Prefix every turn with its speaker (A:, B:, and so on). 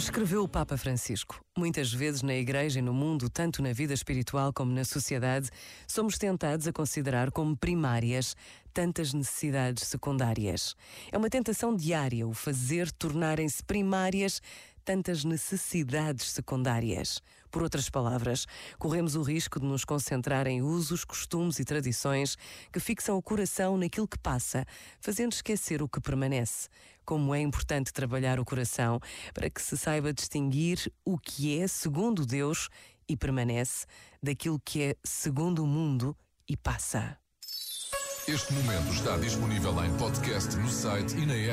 A: Escreveu o Papa Francisco. Muitas vezes na Igreja e no mundo, tanto na vida espiritual como na sociedade, somos tentados a considerar como primárias tantas necessidades secundárias. É uma tentação diária o fazer tornarem-se primárias tantas necessidades secundárias. Por outras palavras, corremos o risco de nos concentrar em usos, costumes e tradições que fixam o coração naquilo que passa, fazendo esquecer o que permanece. Como é importante trabalhar o coração para que se saiba distinguir o que é segundo Deus e permanece daquilo que é segundo o mundo e passa.
B: Este momento está disponível em podcast no site e na app.